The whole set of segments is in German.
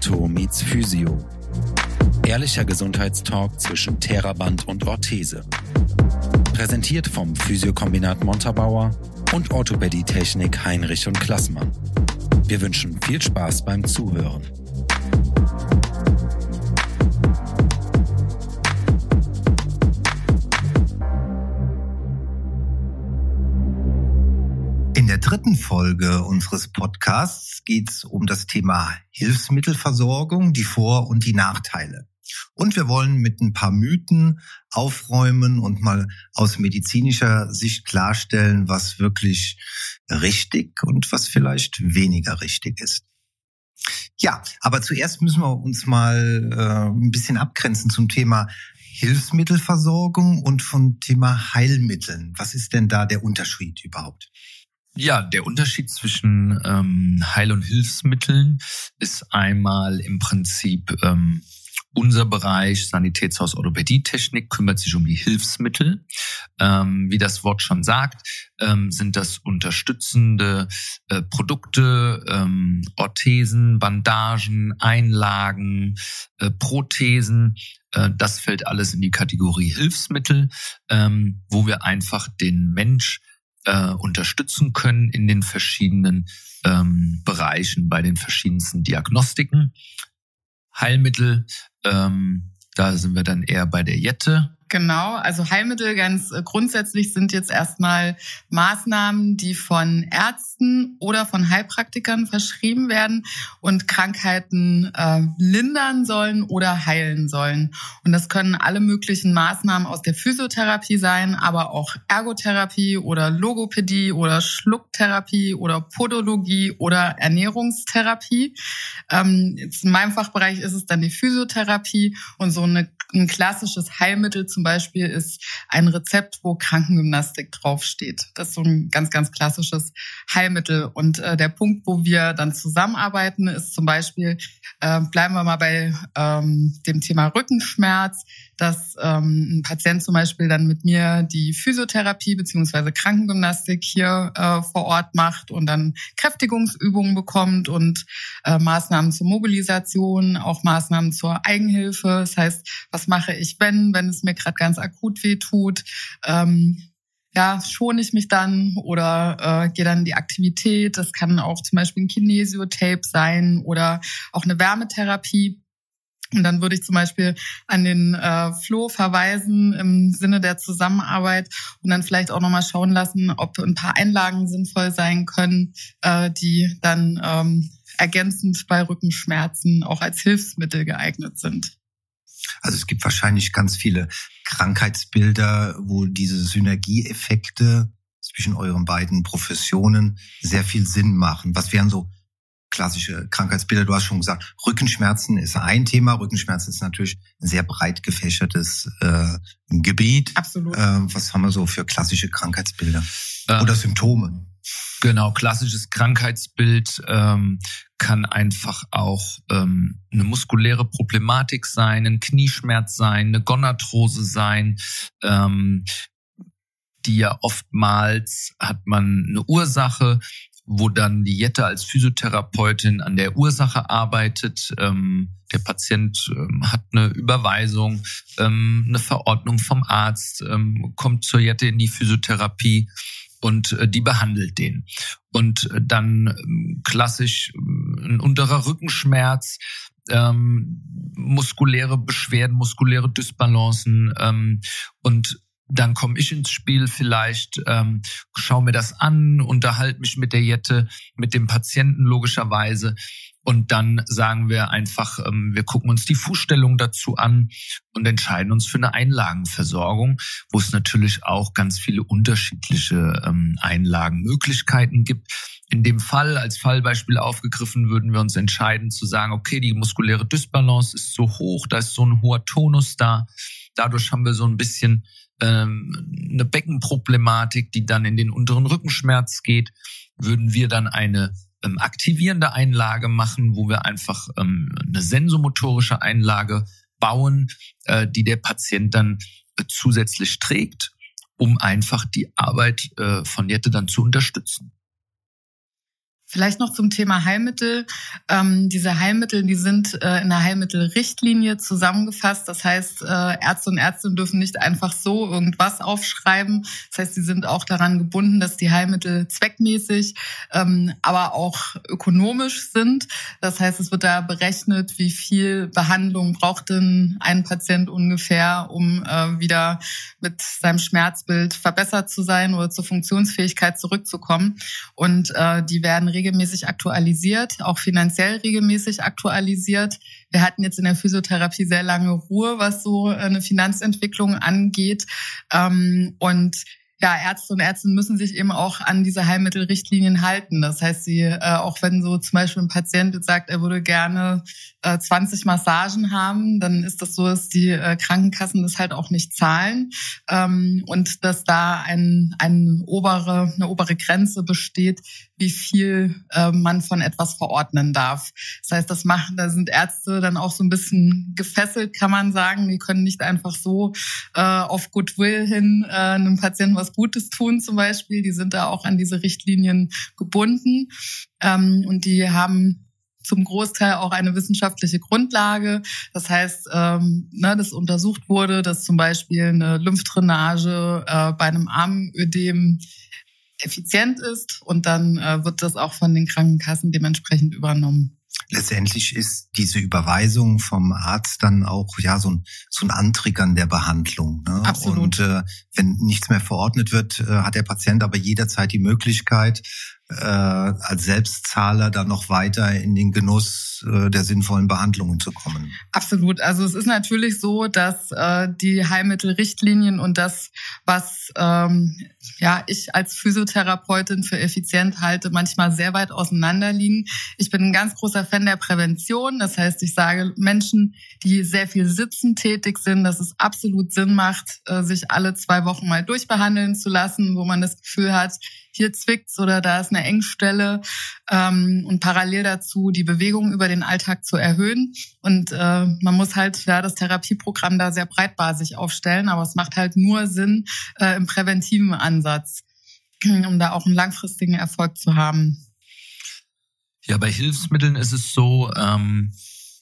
Ortho meets Physio. Ehrlicher Gesundheitstalk zwischen Theraband und Orthese. Präsentiert vom Physiokombinat Montabaur und Orthopädie-Technik Heinrich und Klassmann. Wir wünschen viel Spaß beim Zuhören. Dritten Folge unseres Podcasts geht es um das Thema Hilfsmittelversorgung, die Vor- und die Nachteile. Und wir wollen mit ein paar Mythen aufräumen und mal aus medizinischer Sicht klarstellen, was wirklich richtig und was vielleicht weniger richtig ist. Ja, aber zuerst müssen wir uns mal äh, ein bisschen abgrenzen zum Thema Hilfsmittelversorgung und vom Thema Heilmitteln. Was ist denn da der Unterschied überhaupt? Ja, der Unterschied zwischen ähm, Heil- und Hilfsmitteln ist einmal im Prinzip ähm, unser Bereich Sanitätshaus Orthopädietechnik kümmert sich um die Hilfsmittel. Ähm, wie das Wort schon sagt, ähm, sind das unterstützende äh, Produkte, ähm, Orthesen, Bandagen, Einlagen, äh, Prothesen. Äh, das fällt alles in die Kategorie Hilfsmittel, ähm, wo wir einfach den Mensch äh, unterstützen können in den verschiedenen ähm, Bereichen, bei den verschiedensten Diagnostiken. Heilmittel, ähm, da sind wir dann eher bei der Jette. Genau, also Heilmittel ganz äh, grundsätzlich sind jetzt erstmal Maßnahmen, die von Ärzten oder von Heilpraktikern verschrieben werden und Krankheiten äh, lindern sollen oder heilen sollen. Und das können alle möglichen Maßnahmen aus der Physiotherapie sein, aber auch Ergotherapie oder Logopädie oder Schlucktherapie oder Podologie oder Ernährungstherapie. Ähm, in meinem Fachbereich ist es dann die Physiotherapie und so eine, ein klassisches Heilmittel zum Beispiel ist ein Rezept, wo Krankengymnastik draufsteht. Das ist so ein ganz, ganz klassisches Heilmittel. Und äh, der Punkt, wo wir dann zusammenarbeiten, ist zum Beispiel, äh, bleiben wir mal bei ähm, dem Thema Rückenschmerz, dass ähm, ein Patient zum Beispiel dann mit mir die Physiotherapie beziehungsweise Krankengymnastik hier äh, vor Ort macht und dann Kräftigungsübungen bekommt und äh, Maßnahmen zur Mobilisation, auch Maßnahmen zur Eigenhilfe. Das heißt, was mache ich, wenn, wenn es mir gerade ganz akut weh tut? Ähm, ja, schone ich mich dann oder äh, gehe dann in die Aktivität. Das kann auch zum Beispiel ein Kinesiotape sein oder auch eine Wärmetherapie. Und dann würde ich zum Beispiel an den äh, Flo verweisen im Sinne der Zusammenarbeit und dann vielleicht auch nochmal schauen lassen, ob ein paar Einlagen sinnvoll sein können, äh, die dann ähm, ergänzend bei Rückenschmerzen auch als Hilfsmittel geeignet sind. Also es gibt wahrscheinlich ganz viele Krankheitsbilder, wo diese Synergieeffekte zwischen euren beiden Professionen sehr viel Sinn machen. Was wären so klassische Krankheitsbilder? Du hast schon gesagt, Rückenschmerzen ist ein Thema. Rückenschmerzen ist natürlich ein sehr breit gefächertes äh, Gebiet. Absolut. Äh, was haben wir so für klassische Krankheitsbilder äh, oder Symptome? Genau, klassisches Krankheitsbild ähm, kann einfach auch ähm, eine muskuläre Problematik sein, ein Knieschmerz sein, eine Gonarthrose sein. Ähm, die ja oftmals hat man eine Ursache, wo dann die Jette als Physiotherapeutin an der Ursache arbeitet. Ähm, der Patient ähm, hat eine Überweisung, ähm, eine Verordnung vom Arzt, ähm, kommt zur Jette in die Physiotherapie und äh, die behandelt den. Und äh, dann ähm, klassisch äh, ein unterer Rückenschmerz, ähm, muskuläre Beschwerden, muskuläre Dysbalancen ähm, und dann komme ich ins Spiel vielleicht, ähm, schaue mir das an, unterhalte mich mit der Jette, mit dem Patienten logischerweise und dann sagen wir einfach, ähm, wir gucken uns die Fußstellung dazu an und entscheiden uns für eine Einlagenversorgung, wo es natürlich auch ganz viele unterschiedliche ähm, Einlagenmöglichkeiten gibt. In dem Fall, als Fallbeispiel aufgegriffen, würden wir uns entscheiden zu sagen, okay, die muskuläre Dysbalance ist so hoch, da ist so ein hoher Tonus da. Dadurch haben wir so ein bisschen eine Beckenproblematik, die dann in den unteren Rückenschmerz geht. Würden wir dann eine ähm, aktivierende Einlage machen, wo wir einfach ähm, eine sensomotorische Einlage bauen, äh, die der Patient dann äh, zusätzlich trägt, um einfach die Arbeit äh, von Jette dann zu unterstützen. Vielleicht noch zum Thema Heilmittel. Ähm, diese Heilmittel, die sind äh, in der Heilmittelrichtlinie zusammengefasst. Das heißt, äh, Ärzte und Ärztinnen dürfen nicht einfach so irgendwas aufschreiben. Das heißt, sie sind auch daran gebunden, dass die Heilmittel zweckmäßig, ähm, aber auch ökonomisch sind. Das heißt, es wird da berechnet, wie viel Behandlung braucht denn ein Patient ungefähr, um äh, wieder mit seinem Schmerzbild verbessert zu sein oder zur Funktionsfähigkeit zurückzukommen. Und äh, die werden regelmäßig aktualisiert, auch finanziell regelmäßig aktualisiert. Wir hatten jetzt in der Physiotherapie sehr lange Ruhe, was so eine Finanzentwicklung angeht. Ähm, und ja, Ärzte und Ärzte müssen sich eben auch an diese Heilmittelrichtlinien halten. Das heißt, sie, äh, auch wenn so zum Beispiel ein Patient jetzt sagt, er würde gerne äh, 20 Massagen haben, dann ist das so, dass die äh, Krankenkassen das halt auch nicht zahlen ähm, und dass da ein, ein obere, eine obere Grenze besteht, wie viel äh, man von etwas verordnen darf. Das heißt, das machen, da sind Ärzte dann auch so ein bisschen gefesselt, kann man sagen. Die können nicht einfach so äh, auf Goodwill hin äh, einem Patienten was Gutes tun, zum Beispiel. Die sind da auch an diese Richtlinien gebunden ähm, und die haben zum Großteil auch eine wissenschaftliche Grundlage. Das heißt, ähm, ne, dass untersucht wurde, dass zum Beispiel eine Lymphdrainage äh, bei einem Armödem effizient ist und dann äh, wird das auch von den Krankenkassen dementsprechend übernommen. Letztendlich ist diese Überweisung vom Arzt dann auch ja so ein, so ein Antriggern der Behandlung. Ne? Absolut. Und äh, wenn nichts mehr verordnet wird, äh, hat der Patient aber jederzeit die Möglichkeit, äh, als Selbstzahler dann noch weiter in den Genuss äh, der sinnvollen Behandlungen zu kommen. Absolut. Also es ist natürlich so, dass äh, die Heilmittelrichtlinien und das, was ähm, ja ich als Physiotherapeutin für effizient halte, manchmal sehr weit auseinander liegen. Ich bin ein ganz großer Fan der Prävention. Das heißt, ich sage Menschen, die sehr viel sitzen tätig sind, dass es absolut Sinn macht, äh, sich alle zwei Wochen mal durchbehandeln zu lassen, wo man das Gefühl hat, hier zwickt's oder da ist eine Engstelle ähm, und parallel dazu die Bewegung über den Alltag zu erhöhen. Und äh, man muss halt ja das Therapieprogramm da sehr breitbasig aufstellen, aber es macht halt nur Sinn äh, im präventiven Ansatz, um da auch einen langfristigen Erfolg zu haben. Ja, bei Hilfsmitteln ist es so, ähm,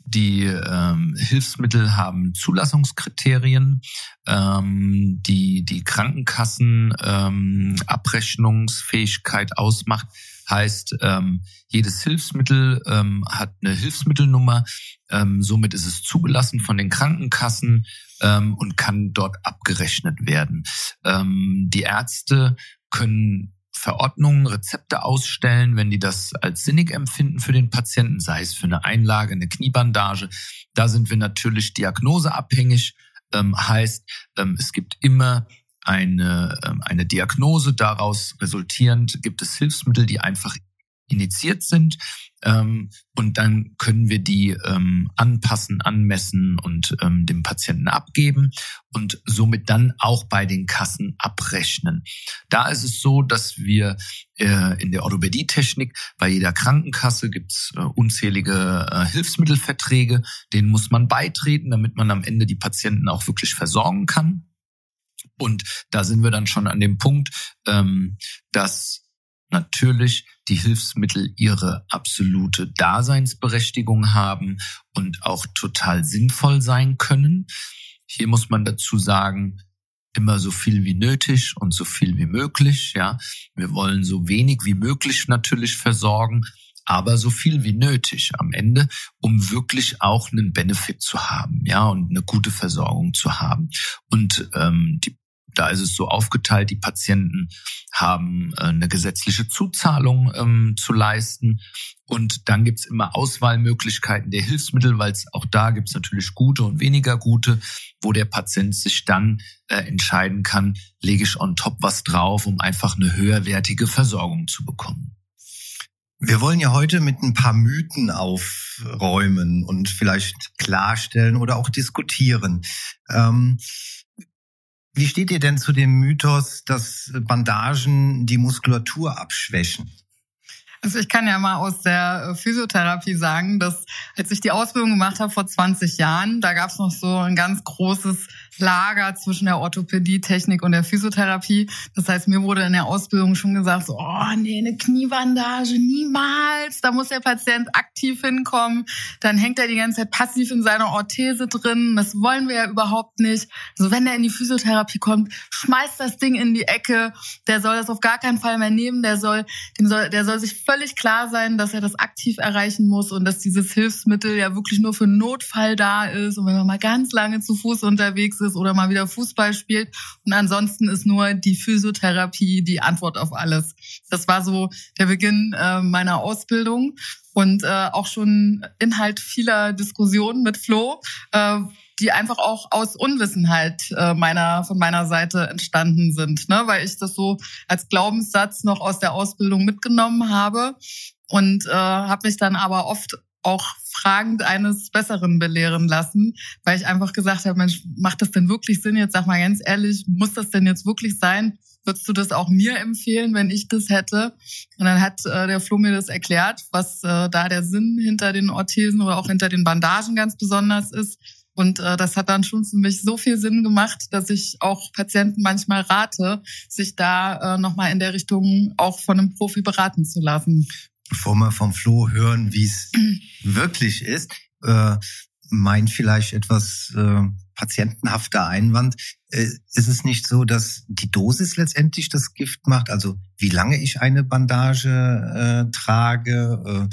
die ähm, Hilfsmittel haben Zulassungskriterien, ähm, die die Krankenkassen ähm, Abrechnungsfähigkeit ausmacht. Heißt, ähm, jedes Hilfsmittel ähm, hat eine Hilfsmittelnummer. Ähm, somit ist es zugelassen von den Krankenkassen ähm, und kann dort abgerechnet werden. Ähm, die Ärzte können Verordnungen, Rezepte ausstellen, wenn die das als sinnig empfinden für den Patienten, sei es für eine Einlage, eine Kniebandage. Da sind wir natürlich diagnoseabhängig. Ähm, heißt, ähm, es gibt immer eine, ähm, eine Diagnose. Daraus resultierend gibt es Hilfsmittel, die einfach initiiert sind. Ähm, und dann können wir die ähm, anpassen, anmessen und ähm, dem Patienten abgeben und somit dann auch bei den Kassen abrechnen. Da ist es so, dass wir äh, in der Orthopädietechnik bei jeder Krankenkasse gibt's äh, unzählige äh, Hilfsmittelverträge, denen muss man beitreten, damit man am Ende die Patienten auch wirklich versorgen kann. Und da sind wir dann schon an dem Punkt, ähm, dass natürlich die Hilfsmittel ihre absolute Daseinsberechtigung haben und auch total sinnvoll sein können. Hier muss man dazu sagen, immer so viel wie nötig und so viel wie möglich, ja. Wir wollen so wenig wie möglich natürlich versorgen, aber so viel wie nötig am Ende, um wirklich auch einen Benefit zu haben, ja, und eine gute Versorgung zu haben. Und ähm, die da ist es so aufgeteilt, die Patienten haben äh, eine gesetzliche Zuzahlung ähm, zu leisten. Und dann gibt's immer Auswahlmöglichkeiten der Hilfsmittel, weil es auch da gibt's natürlich gute und weniger gute, wo der Patient sich dann äh, entscheiden kann, lege ich on top was drauf, um einfach eine höherwertige Versorgung zu bekommen. Wir wollen ja heute mit ein paar Mythen aufräumen und vielleicht klarstellen oder auch diskutieren. Ähm, wie steht ihr denn zu dem Mythos, dass Bandagen die Muskulatur abschwächen? Also ich kann ja mal aus der äh, Physiotherapie sagen, dass als ich die Ausbildung gemacht habe vor 20 Jahren, da gab es noch so ein ganz großes Lager zwischen der Orthopädie, Technik und der Physiotherapie. Das heißt, mir wurde in der Ausbildung schon gesagt, so, oh nee, eine Kniebandage, niemals. Da muss der Patient aktiv hinkommen. Dann hängt er die ganze Zeit passiv in seiner Orthese drin. Das wollen wir ja überhaupt nicht. Also wenn er in die Physiotherapie kommt, schmeißt das Ding in die Ecke. Der soll das auf gar keinen Fall mehr nehmen. Der soll, dem soll, der soll sich völlig klar sein, dass er das aktiv erreichen muss und dass dieses Hilfsmittel ja wirklich nur für Notfall da ist und wenn man mal ganz lange zu Fuß unterwegs ist oder mal wieder Fußball spielt. Und ansonsten ist nur die Physiotherapie die Antwort auf alles. Das war so der Beginn äh, meiner Ausbildung und äh, auch schon Inhalt vieler Diskussionen mit Flo. Äh, die einfach auch aus Unwissenheit äh, meiner von meiner Seite entstanden sind, ne? weil ich das so als Glaubenssatz noch aus der Ausbildung mitgenommen habe und äh, habe mich dann aber oft auch fragend eines Besseren belehren lassen, weil ich einfach gesagt habe, Mensch, macht das denn wirklich Sinn? Jetzt sag mal ganz ehrlich, muss das denn jetzt wirklich sein? Würdest du das auch mir empfehlen, wenn ich das hätte? Und dann hat äh, der Flo mir das erklärt, was äh, da der Sinn hinter den Orthesen oder auch hinter den Bandagen ganz besonders ist. Und äh, das hat dann schon für mich so viel Sinn gemacht, dass ich auch Patienten manchmal rate, sich da äh, nochmal in der Richtung auch von einem Profi beraten zu lassen. Bevor wir vom Flo hören, wie es wirklich ist, äh, mein vielleicht etwas äh, patientenhafter Einwand. Äh, ist es nicht so, dass die Dosis letztendlich das Gift macht? Also wie lange ich eine Bandage äh, trage, äh,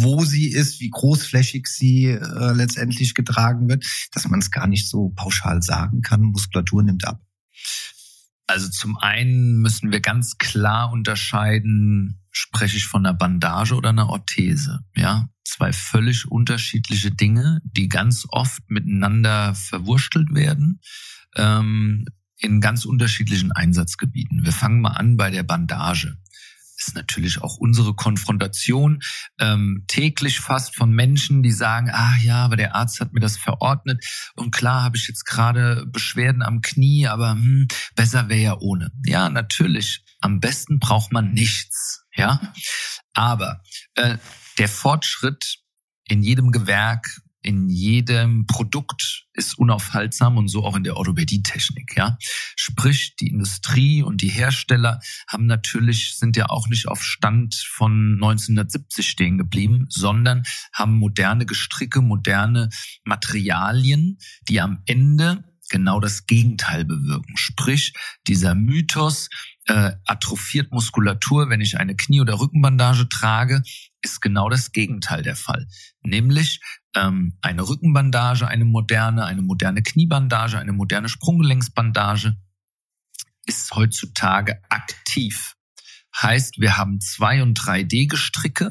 wo sie ist, wie großflächig sie äh, letztendlich getragen wird, dass man es gar nicht so pauschal sagen kann. Muskulatur nimmt ab. Also zum einen müssen wir ganz klar unterscheiden, spreche ich von einer Bandage oder einer Orthese. Ja, zwei völlig unterschiedliche Dinge, die ganz oft miteinander verwurstelt werden. Ähm, in ganz unterschiedlichen Einsatzgebieten. Wir fangen mal an bei der Bandage ist natürlich auch unsere Konfrontation ähm, täglich fast von Menschen, die sagen, ah ja, aber der Arzt hat mir das verordnet und klar habe ich jetzt gerade Beschwerden am Knie, aber hm, besser wäre ja ohne. Ja, natürlich. Am besten braucht man nichts. Ja, aber äh, der Fortschritt in jedem Gewerk in jedem Produkt ist unaufhaltsam und so auch in der Orthopädietechnik, ja. Sprich, die Industrie und die Hersteller haben natürlich, sind ja auch nicht auf Stand von 1970 stehen geblieben, sondern haben moderne Gestricke, moderne Materialien, die am Ende genau das Gegenteil bewirken. Sprich, dieser Mythos, äh, atrophiert Muskulatur, wenn ich eine Knie- oder Rückenbandage trage, ist genau das Gegenteil der Fall. Nämlich ähm, eine Rückenbandage, eine moderne, eine moderne Kniebandage, eine moderne Sprunggelenksbandage ist heutzutage aktiv. Heißt, wir haben 2 und 3D-Gestricke,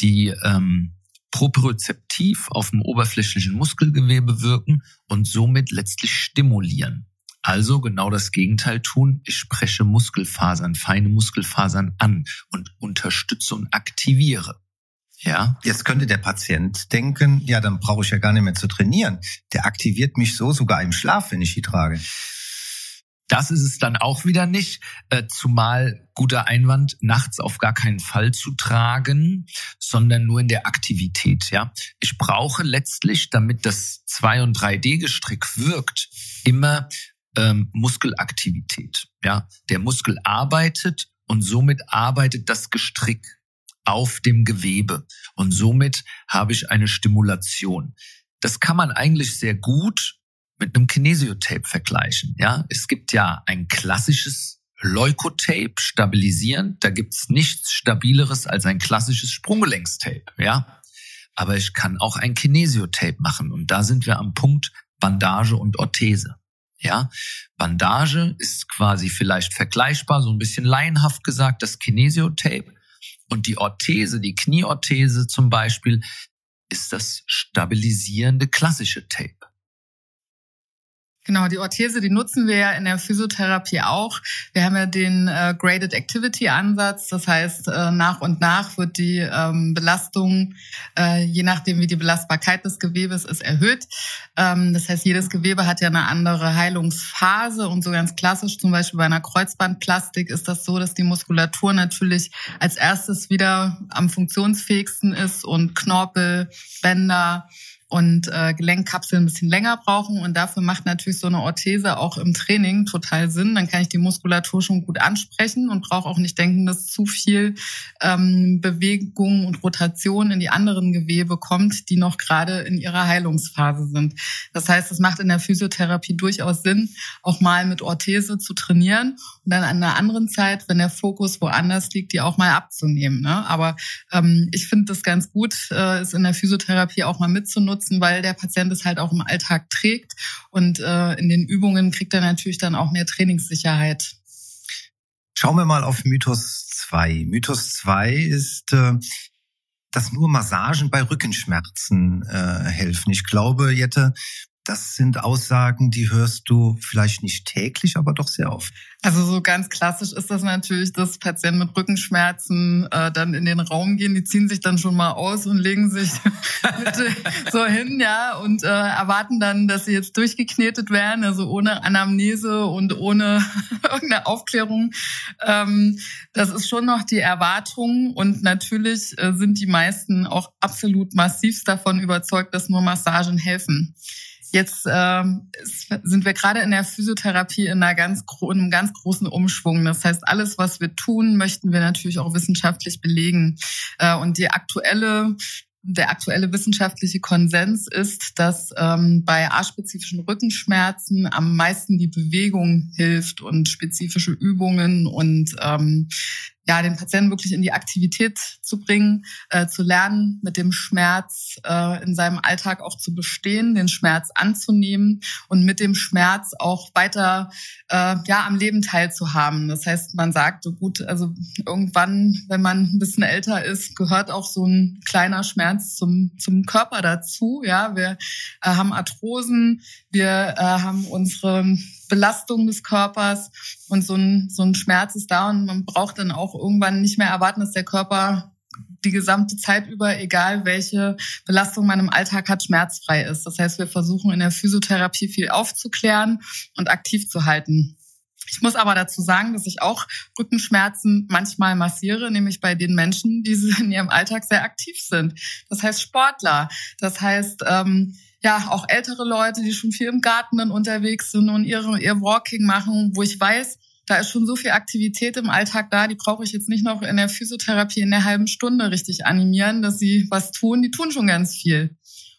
die ähm, propriozeptiv auf dem oberflächlichen Muskelgewebe wirken und somit letztlich stimulieren. Also genau das Gegenteil tun. Ich spreche Muskelfasern, feine Muskelfasern an und unterstütze und aktiviere. Ja. Jetzt könnte der Patient denken, ja, dann brauche ich ja gar nicht mehr zu trainieren. Der aktiviert mich so sogar im Schlaf, wenn ich die trage. Das ist es dann auch wieder nicht, äh, zumal guter Einwand, nachts auf gar keinen Fall zu tragen, sondern nur in der Aktivität. Ja, ich brauche letztlich, damit das 2 und 3D-Gestrick wirkt, immer ähm, Muskelaktivität. Ja, der Muskel arbeitet und somit arbeitet das Gestrick auf dem Gewebe und somit habe ich eine Stimulation. Das kann man eigentlich sehr gut mit einem Kinesiotape vergleichen. Ja, es gibt ja ein klassisches Leukotape stabilisieren. Da gibt's nichts stabileres als ein klassisches Sprunggelenkstape. Ja, aber ich kann auch ein Kinesiotape machen und da sind wir am Punkt Bandage und Orthese. Ja, Bandage ist quasi vielleicht vergleichbar, so ein bisschen laienhaft gesagt, das Kinesiotape. Und die Orthese, die Knieorthese zum Beispiel, ist das stabilisierende klassische Tape. Genau, die Orthese, die nutzen wir ja in der Physiotherapie auch. Wir haben ja den äh, Graded Activity Ansatz. Das heißt, äh, nach und nach wird die ähm, Belastung, äh, je nachdem wie die Belastbarkeit des Gewebes ist, erhöht. Ähm, das heißt, jedes Gewebe hat ja eine andere Heilungsphase und so ganz klassisch, zum Beispiel bei einer Kreuzbandplastik ist das so, dass die Muskulatur natürlich als erstes wieder am funktionsfähigsten ist und Knorpel, Bänder, und äh, Gelenkkapseln ein bisschen länger brauchen. Und dafür macht natürlich so eine Orthese auch im Training total Sinn. Dann kann ich die Muskulatur schon gut ansprechen und brauche auch nicht denken, dass zu viel ähm, Bewegung und Rotation in die anderen Gewebe kommt, die noch gerade in ihrer Heilungsphase sind. Das heißt, es macht in der Physiotherapie durchaus Sinn, auch mal mit Orthese zu trainieren und dann an einer anderen Zeit, wenn der Fokus woanders liegt, die auch mal abzunehmen. Ne? Aber ähm, ich finde das ganz gut, äh, es in der Physiotherapie auch mal mitzunutzen nutzen, weil der Patient es halt auch im Alltag trägt. Und äh, in den Übungen kriegt er natürlich dann auch mehr Trainingssicherheit. Schauen wir mal auf Mythos 2. Mythos 2 ist, äh, dass nur Massagen bei Rückenschmerzen äh, helfen. Ich glaube, Jette, das sind Aussagen, die hörst du vielleicht nicht täglich, aber doch sehr oft. Also so ganz klassisch ist das natürlich, dass Patienten mit Rückenschmerzen äh, dann in den Raum gehen, die ziehen sich dann schon mal aus und legen sich so hin, ja, und äh, erwarten dann, dass sie jetzt durchgeknetet werden, also ohne Anamnese und ohne irgendeine Aufklärung. Ähm, das ist schon noch die Erwartung und natürlich äh, sind die meisten auch absolut massivst davon überzeugt, dass nur Massagen helfen. Jetzt ähm, sind wir gerade in der Physiotherapie in, einer ganz, in einem ganz großen Umschwung. Das heißt, alles, was wir tun, möchten wir natürlich auch wissenschaftlich belegen. Äh, und die aktuelle der aktuelle wissenschaftliche Konsens ist, dass ähm, bei A-spezifischen Rückenschmerzen am meisten die Bewegung hilft und spezifische Übungen und ähm, ja, den Patienten wirklich in die Aktivität zu bringen, äh, zu lernen, mit dem Schmerz äh, in seinem Alltag auch zu bestehen, den Schmerz anzunehmen und mit dem Schmerz auch weiter äh, ja am Leben teilzuhaben. Das heißt, man sagt, so gut, also irgendwann, wenn man ein bisschen älter ist, gehört auch so ein kleiner Schmerz zum zum Körper dazu. Ja, wir äh, haben Arthrosen, wir äh, haben unsere Belastung des Körpers und so ein, so ein Schmerz ist da und man braucht dann auch irgendwann nicht mehr erwarten, dass der Körper die gesamte Zeit über, egal welche Belastung man im Alltag hat, schmerzfrei ist. Das heißt, wir versuchen in der Physiotherapie viel aufzuklären und aktiv zu halten. Ich muss aber dazu sagen, dass ich auch Rückenschmerzen manchmal massiere, nämlich bei den Menschen, die in ihrem Alltag sehr aktiv sind. Das heißt Sportler. Das heißt, ähm, ja, auch ältere Leute, die schon viel im Garten dann unterwegs sind und ihre, ihr Walking machen, wo ich weiß, da ist schon so viel Aktivität im Alltag da, die brauche ich jetzt nicht noch in der Physiotherapie in der halben Stunde richtig animieren, dass sie was tun. Die tun schon ganz viel.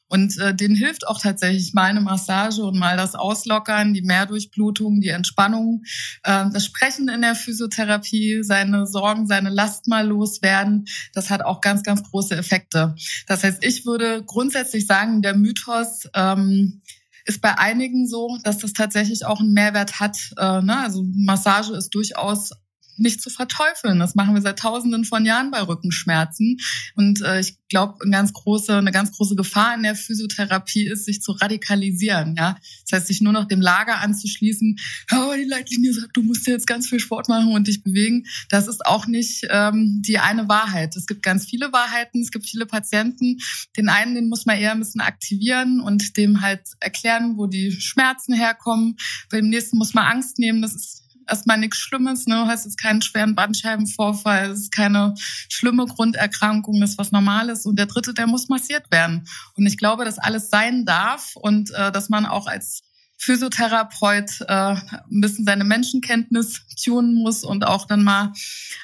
Und äh, denen hilft auch tatsächlich mal eine Massage und mal das Auslockern, die Mehrdurchblutung, die Entspannung, äh, das Sprechen in der Physiotherapie, seine Sorgen, seine Last mal loswerden. Das hat auch ganz, ganz große Effekte. Das heißt, ich würde grundsätzlich sagen, der Mythos ähm, ist bei einigen so, dass das tatsächlich auch einen Mehrwert hat. Äh, ne? Also Massage ist durchaus nicht zu verteufeln. Das machen wir seit Tausenden von Jahren bei Rückenschmerzen. Und äh, ich glaube, eine ganz große, eine ganz große Gefahr in der Physiotherapie ist, sich zu radikalisieren. Ja, das heißt, sich nur noch dem Lager anzuschließen. Oh, die Leitlinie sagt, du musst jetzt ganz viel Sport machen und dich bewegen. Das ist auch nicht ähm, die eine Wahrheit. Es gibt ganz viele Wahrheiten. Es gibt viele Patienten. Den einen, den muss man eher ein bisschen aktivieren und dem halt erklären, wo die Schmerzen herkommen. Bei dem nächsten muss man Angst nehmen. Das ist erstmal nichts Schlimmes, ne? Hast jetzt keinen schweren Bandscheibenvorfall, es ist keine schlimme Grunderkrankung, das ist was Normales. Und der dritte, der muss massiert werden. Und ich glaube, dass alles sein darf und äh, dass man auch als Physiotherapeut äh, ein bisschen seine Menschenkenntnis tunen muss und auch dann mal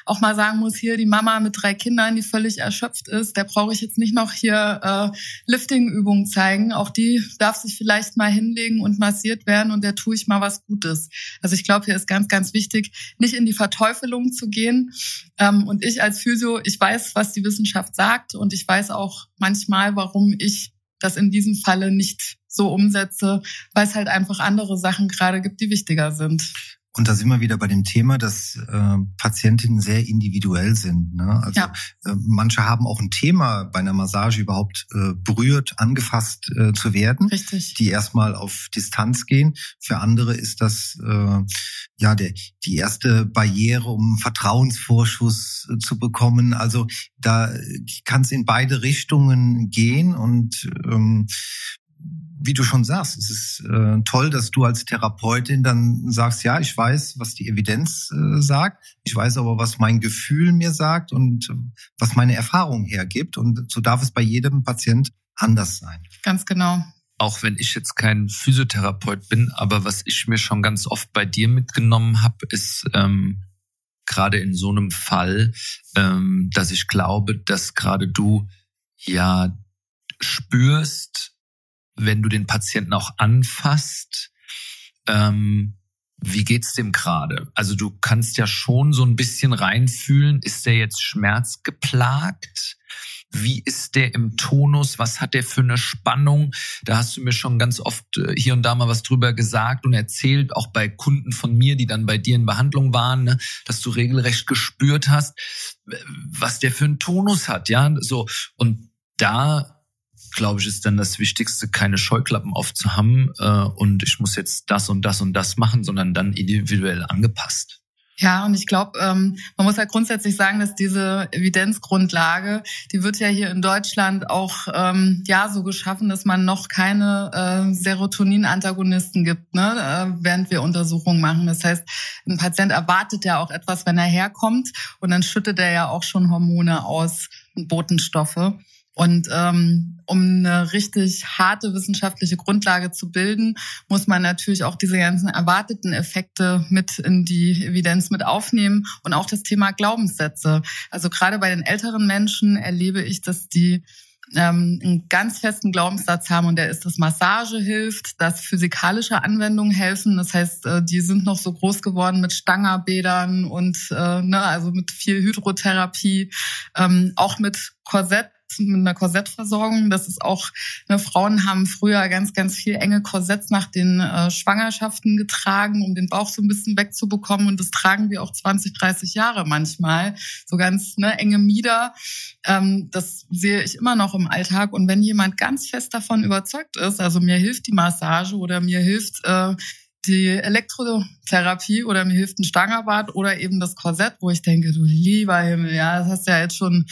auch mal sagen muss, hier die Mama mit drei Kindern, die völlig erschöpft ist, der brauche ich jetzt nicht noch hier äh, Lifting-Übungen zeigen. Auch die darf sich vielleicht mal hinlegen und massiert werden und der tue ich mal was Gutes. Also ich glaube, hier ist ganz, ganz wichtig, nicht in die Verteufelung zu gehen. Ähm, und ich als Physio, ich weiß, was die Wissenschaft sagt und ich weiß auch manchmal, warum ich das in diesem Falle nicht so umsetze, weil es halt einfach andere Sachen gerade gibt, die wichtiger sind. Und da sind wir wieder bei dem Thema, dass äh, Patientinnen sehr individuell sind. Ne? Also ja. äh, manche haben auch ein Thema bei einer Massage überhaupt äh, berührt, angefasst äh, zu werden, Richtig. die erstmal auf Distanz gehen. Für andere ist das äh, ja der, die erste Barriere, um Vertrauensvorschuss äh, zu bekommen. Also da kann es in beide Richtungen gehen und ähm, wie du schon sagst, es ist äh, toll, dass du als Therapeutin dann sagst, ja, ich weiß, was die Evidenz äh, sagt, ich weiß aber, was mein Gefühl mir sagt und äh, was meine Erfahrung hergibt. Und so darf es bei jedem Patient anders sein. Ganz genau. Auch wenn ich jetzt kein Physiotherapeut bin, aber was ich mir schon ganz oft bei dir mitgenommen habe, ist ähm, gerade in so einem Fall, ähm, dass ich glaube, dass gerade du ja spürst, wenn du den Patienten auch anfasst, ähm, wie geht's dem gerade? Also du kannst ja schon so ein bisschen reinfühlen, ist der jetzt schmerzgeplagt? Wie ist der im Tonus? Was hat der für eine Spannung? Da hast du mir schon ganz oft äh, hier und da mal was drüber gesagt und erzählt, auch bei Kunden von mir, die dann bei dir in Behandlung waren, ne, dass du regelrecht gespürt hast, was der für einen Tonus hat, ja, so. Und da glaube ich, ist dann das Wichtigste, keine Scheuklappen aufzuhaben äh, und ich muss jetzt das und das und das machen, sondern dann individuell angepasst. Ja, und ich glaube, ähm, man muss ja grundsätzlich sagen, dass diese Evidenzgrundlage, die wird ja hier in Deutschland auch ähm, ja so geschaffen, dass man noch keine äh, Serotonin-Antagonisten gibt, ne, äh, während wir Untersuchungen machen. Das heißt, ein Patient erwartet ja auch etwas, wenn er herkommt, und dann schüttet er ja auch schon Hormone aus, Botenstoffe. Und ähm, um eine richtig harte wissenschaftliche Grundlage zu bilden, muss man natürlich auch diese ganzen erwarteten Effekte mit in die Evidenz mit aufnehmen und auch das Thema Glaubenssätze. Also gerade bei den älteren Menschen erlebe ich, dass die ähm, einen ganz festen Glaubenssatz haben und der ist, dass Massage hilft, dass physikalische Anwendungen helfen. Das heißt, äh, die sind noch so groß geworden mit Stangerbädern und äh, ne, also mit viel Hydrotherapie, ähm, auch mit Korsett mit einer Korsettversorgung. Das ist auch, ne, Frauen haben früher ganz, ganz viel enge Korsetts nach den äh, Schwangerschaften getragen, um den Bauch so ein bisschen wegzubekommen. Und das tragen wir auch 20, 30 Jahre manchmal. So ganz ne, enge Mieder. Ähm, das sehe ich immer noch im Alltag. Und wenn jemand ganz fest davon überzeugt ist, also mir hilft die Massage oder mir hilft äh, die Elektrotherapie oder mir hilft ein Stangerbad oder eben das Korsett, wo ich denke, du lieber Himmel, ja, das hast du ja jetzt schon.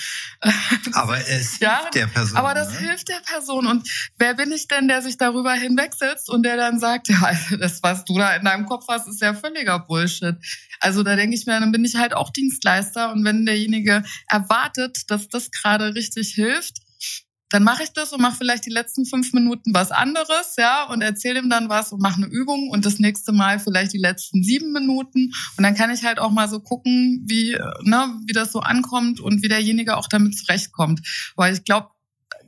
aber es ja, hilft der Person. Aber das ne? hilft der Person. Und wer bin ich denn, der sich darüber hinwegsetzt und der dann sagt, ja, das, was du da in deinem Kopf hast, ist ja völliger Bullshit. Also da denke ich mir, dann bin ich halt auch Dienstleister. Und wenn derjenige erwartet, dass das gerade richtig hilft, dann mache ich das und mache vielleicht die letzten fünf Minuten was anderes, ja, und erzähle ihm dann was und mache eine Übung und das nächste Mal vielleicht die letzten sieben Minuten. Und dann kann ich halt auch mal so gucken, wie, ne, wie das so ankommt und wie derjenige auch damit zurechtkommt. Weil ich glaube,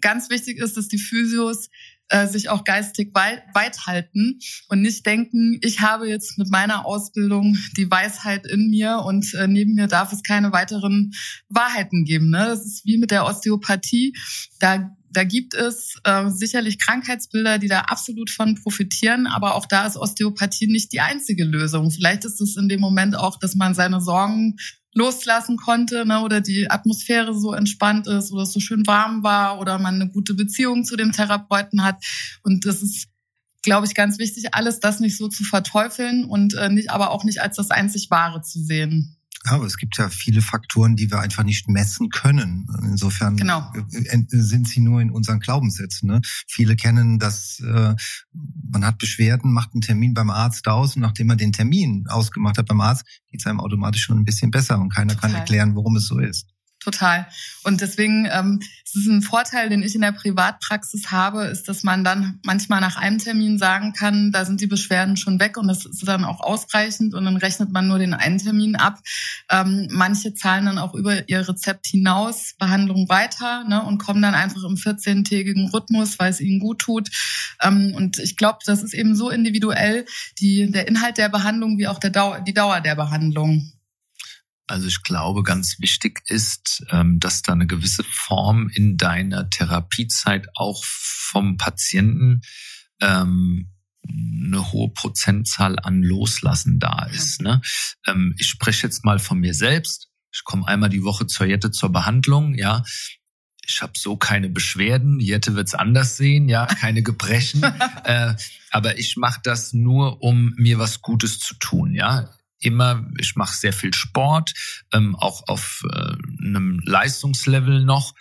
ganz wichtig ist, dass die Physios äh, sich auch geistig weit, weit halten und nicht denken, ich habe jetzt mit meiner Ausbildung die Weisheit in mir und äh, neben mir darf es keine weiteren Wahrheiten geben. Ne? Das ist wie mit der Osteopathie. Da da gibt es äh, sicherlich Krankheitsbilder, die da absolut von profitieren, aber auch da ist Osteopathie nicht die einzige Lösung. Vielleicht ist es in dem Moment auch, dass man seine Sorgen loslassen konnte ne, oder die Atmosphäre so entspannt ist oder es so schön warm war oder man eine gute Beziehung zu dem Therapeuten hat. Und das ist, glaube ich, ganz wichtig, alles das nicht so zu verteufeln und äh, nicht, aber auch nicht als das einzig Wahre zu sehen. Ja, aber es gibt ja viele Faktoren, die wir einfach nicht messen können. Insofern genau. sind sie nur in unseren Glaubenssätzen. Ne? Viele kennen das, äh, man hat Beschwerden, macht einen Termin beim Arzt aus und nachdem man den Termin ausgemacht hat beim Arzt, geht es einem automatisch schon ein bisschen besser und keiner Total. kann erklären, warum es so ist total. Und deswegen ähm, es ist ein Vorteil, den ich in der Privatpraxis habe, ist, dass man dann manchmal nach einem Termin sagen kann, da sind die Beschwerden schon weg und das ist dann auch ausreichend und dann rechnet man nur den einen Termin ab. Ähm, manche zahlen dann auch über ihr Rezept hinaus Behandlung weiter ne, und kommen dann einfach im 14-tägigen Rhythmus, weil es ihnen gut tut. Ähm, und ich glaube, das ist eben so individuell, die, der Inhalt der Behandlung wie auch der Dauer, die Dauer der Behandlung. Also ich glaube, ganz wichtig ist, ähm, dass da eine gewisse Form in deiner Therapiezeit auch vom Patienten ähm, eine hohe Prozentzahl an Loslassen da ist. Ne? Ähm, ich spreche jetzt mal von mir selbst. Ich komme einmal die Woche zur Jette zur Behandlung, ja. Ich habe so keine Beschwerden. Jette wird's anders sehen, ja, keine Gebrechen. äh, aber ich mache das nur, um mir was Gutes zu tun, ja immer, ich mache sehr viel Sport, ähm, auch auf äh, einem Leistungslevel noch.